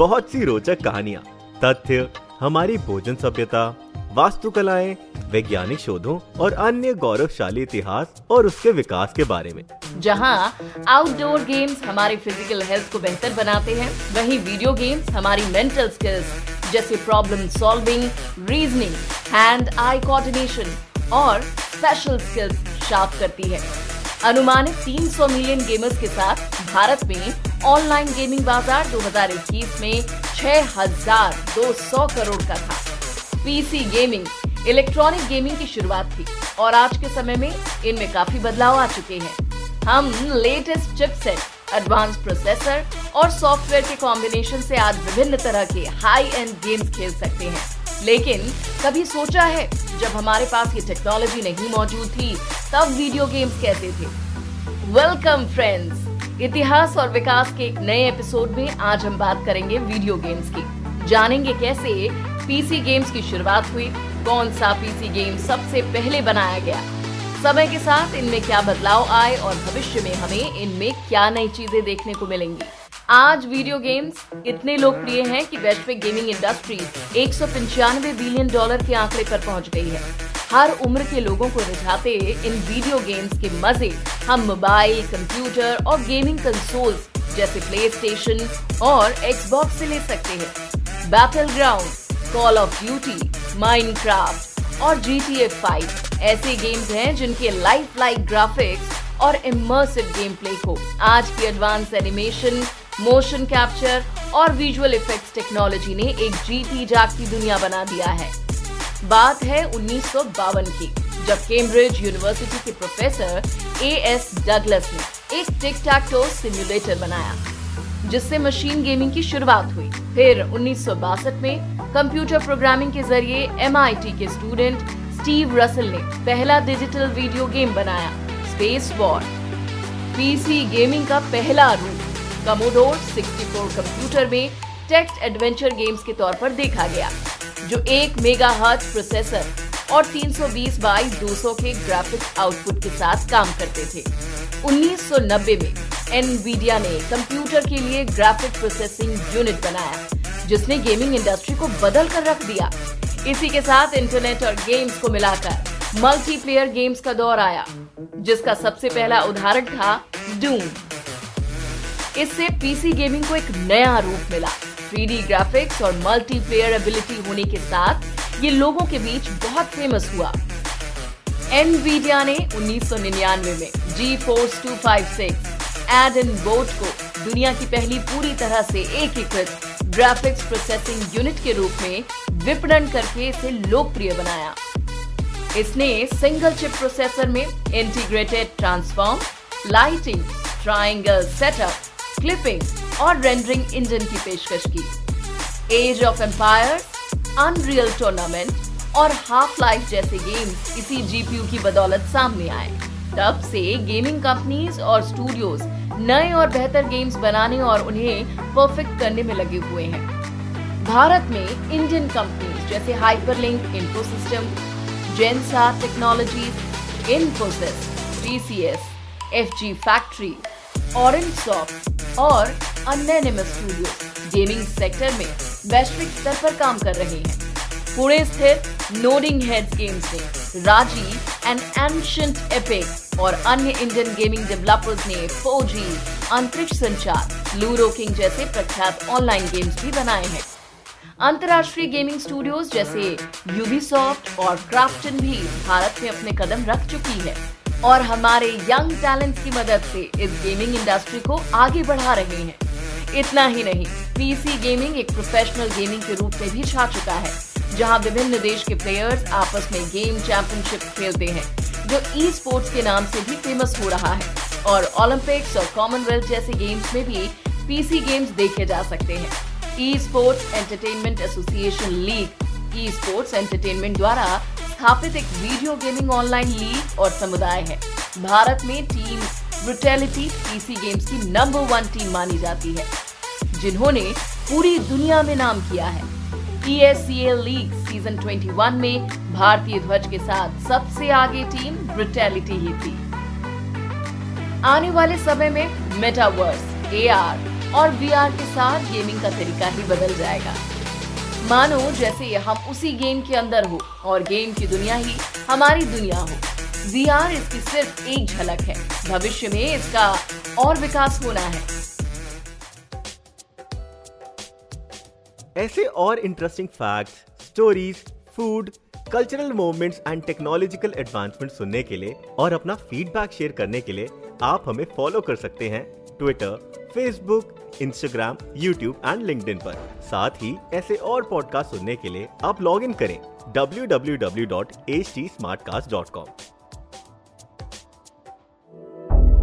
बहुत सी रोचक कहानियाँ, तथ्य, हमारी भोजन सभ्यता, वास्तुकलाएँ, वैज्ञानिक शोधों और अन्य गौरवशाली इतिहास और उसके विकास के बारे में। जहाँ आउटडोर गेम्स हमारे फ़िज़िकल हेल्थ को बेहतर बनाते हैं, वहीं वीडियो गेम्स हमारी मेंटल स्किल्स जैसे problem solving reasoning hand eye coordination और स्पेशल स्किल्स शार्प करती है। अनुमानित 300 मिलियन गेमर्स के साथ भारत में ऑनलाइन गेमिंग बाज़ार 2021 में 6,200 करोड़ का था। पीसी गेमिंग इलेक्ट्रॉनिक गेमिंग की शुरुआत थी और आज के समय में इनमें काफ़ी बदलाव आ चुके हैं। हम लेटेस्ट चिपसेट एडवांस प्रोसेसर और सॉफ्टवेयर के कॉम्बिनेशन से आज विभिन्न तरह के हाई एंड गेम्स खेल सकते हैं। लेकिन कभी सोचा है जब हमारे पास ये टेक्नोलॉजी नहीं मौजूद थी तब वीडियो गेम्स कैसे थे? वेलकम फ्रेंड्स इतिहास और विकास के एक नए एपिसोड में आज हम बात करेंगे वीडियो गेम्स की। जानेंगे कैसे पीसी गेम्स की शुरुआत हुई, कौन सा पीसी गेम सबसे पहले बनाया गया। समय के साथ इनमें क्या बदलाव आए और भविष्य में हमें इनमें क्या नई चीज़ें देखने को मिलेंगी। आज वीडियो गेम्स इतने लोकप्रिय हैं कि वैश्विक गेमिंग इंडस्ट्री एक सौ पंचानवे बिलियन डॉलर के आंकड़े पर पहुँच गई है। हर उम्र के लोगों को रिझाते इन वीडियो गेम्स के मज़े। हम मोबाइल कंप्यूटर और गेमिंग कंसोल्स जैसे प्ले स्टेशन और एक्सबॉक्स से ले सकते हैं। Battleground Call of Duty Minecraft और जी टी एफ़ फाइव ऐसे गेम्स हैं जिनके लाइफ लाइक ग्राफिक्स और इमर्सिव गेम प्ले को। आज की एडवांस एनिमेशन मोशन कैप्चर और विजुअल इफेक्ट्स टेक्नोलॉजी ने एक जीती जागती दुनिया बना दिया है। बात है उन्नीस सौ बावन की, जब कैम्ब्रिज यूनिवर्सिटी के प्रोफेसर ए एस डगलस ने एक टिक टैक टो सिम्युलेटर बनाया, जिससे मशीन गेमिंग की शुरुआत हुई। फिर उन्नीस सौ बासठ में कंप्यूटर प्रोग्रामिंग के ज़रिए एमआईटी के स्टूडेंट स्टीव रसल ने पहला डिजिटल वीडियो गेम बनाया स्पेस वॉर पीसी गेमिंग का पहला रूप कमोडोर 64 कंप्यूटर में टेक्स्ट एडवेंचर गेम्स के तौर पर देखा गया। जो एक मेगा प्रोसेसर और 320 बाई 200 के ग्राफिक्स आउटपुट के साथ काम करते थे। 1990 में एनवीडिया ने कंप्यूटर के लिए ग्राफिक प्रोसेसिंग यूनिट बनाया, जिसने गेमिंग इंडस्ट्री को बदल कर रख दिया। इसी के साथ इंटरनेट और गेम्स को मिलाकर मल्टीप्लेयर गेम्स का दौर आया, जिसका सबसे पहला उदाहरण था डूम इससे पीसी गेमिंग को एक नया रूप मिला। 3D ग्राफिक्स और मल्टीप्लेयर एबिलिटी होने के साथ ये लोगों के बीच बहुत फ़ेमस हुआ। एनवीडिया ने 1999 में GeForce two five six एड एंड बोट को दुनिया की पहली पूरी तरह से एकीकृत ग्राफिक्स प्रोसेसिंग यूनिट के रूप में विपणन करके इसे लोकप्रिय बनाया। इसने सिंगल चिप प्रोसेसर में integrated transform lighting triangle setup clipping और रेंडरिंग इंजन की पेशकश की। Age of Empire Unreal Tournament और हाफ़ लाइफ जैसे गेम्स इसी जीपीयू की बदौलत सामने आए। तब से गेमिंग कंपनीज़ और स्टूडियोज नए और बेहतर गेम्स बनाने और उन्हें परफेक्ट करने में लगे हुए हैं। भारत में इंडियन कंपनीज़ जैसे Hyperlink Infosystem Zensar technologies Infosys TCS FG factory Orange Soft और अन्य स्टूडियो गेमिंग सेक्टर में वैश्विक स्तर पर काम कर रहे हैं। पुणे स्थित नोडिंग हेड्स गेम्स ने राज़ी एंड एंशंट एपिक और अन्य इंडियन गेमिंग डेवलपर्स ने 4G अंतरिक्ष संचार लूरो किंग जैसे प्रख्यात ऑनलाइन गेम्स भी बनाए हैं। अंतर्राष्ट्रीय गेमिंग स्टूडियोज जैसे यूबीसॉफ्ट और क्राफ्टन भी भारत में अपने कदम रख चुकी है और हमारे यंग टैलेंट्स की मदद से इस गेमिंग इंडस्ट्री को आगे बढ़ा रहे हैं। इतना ही नहीं पीसी गेमिंग एक प्रोफेशनल गेमिंग के रूप में भी छा चुका है, जहाँ विभिन्न देश के प्लेयर्स आपस में गेम चैंपियनशिप खेलते हैं, जो ई स्पोर्ट्स के नाम से भी फ़ेमस हो रहा है, और ओलंपिक्स और कॉमनवेल्थ जैसे गेम्स में भी पीसी गेम्स देखे जा सकते हैं। E sports entertainment association league e sports entertainment द्वारा स्थापित एक वीडियो गेमिंग ऑनलाइन लीग और समुदाय है। भारत में टीम ब्रुटेलिटी पीसी गेम्स की नंबर वन टीम मानी जाती है, जिन्होंने पूरी दुनिया में नाम किया है। ESCL लीग सीज़न 21 में भारतीय ध्वज के साथ सबसे आगे टीम ब्रुटेलिटी ही थी। आने वाले समय में मेटावर्स AR और VR के साथ गेमिंग का तरीका ही बदल जाएगा। मानो जैसे हम उसी गेम के अंदर हो और गेम की दुनिया ही हमारी दुनिया हो। VR इसकी सिर्फ़ एक झलक है। भविष्य में इसका और विकास होना है। ऐसे और interesting facts stories food cultural movements and technological advancement सुनने के लिए और अपना फीडबैक शेयर करने के लिए आप हमें फॉलो कर सकते हैं Twitter Facebook Instagram YouTube and LinkedIn पर। साथ ही ऐसे और पॉडकास्ट सुनने के लिए आप लॉग इन करें www.htsmartcast.com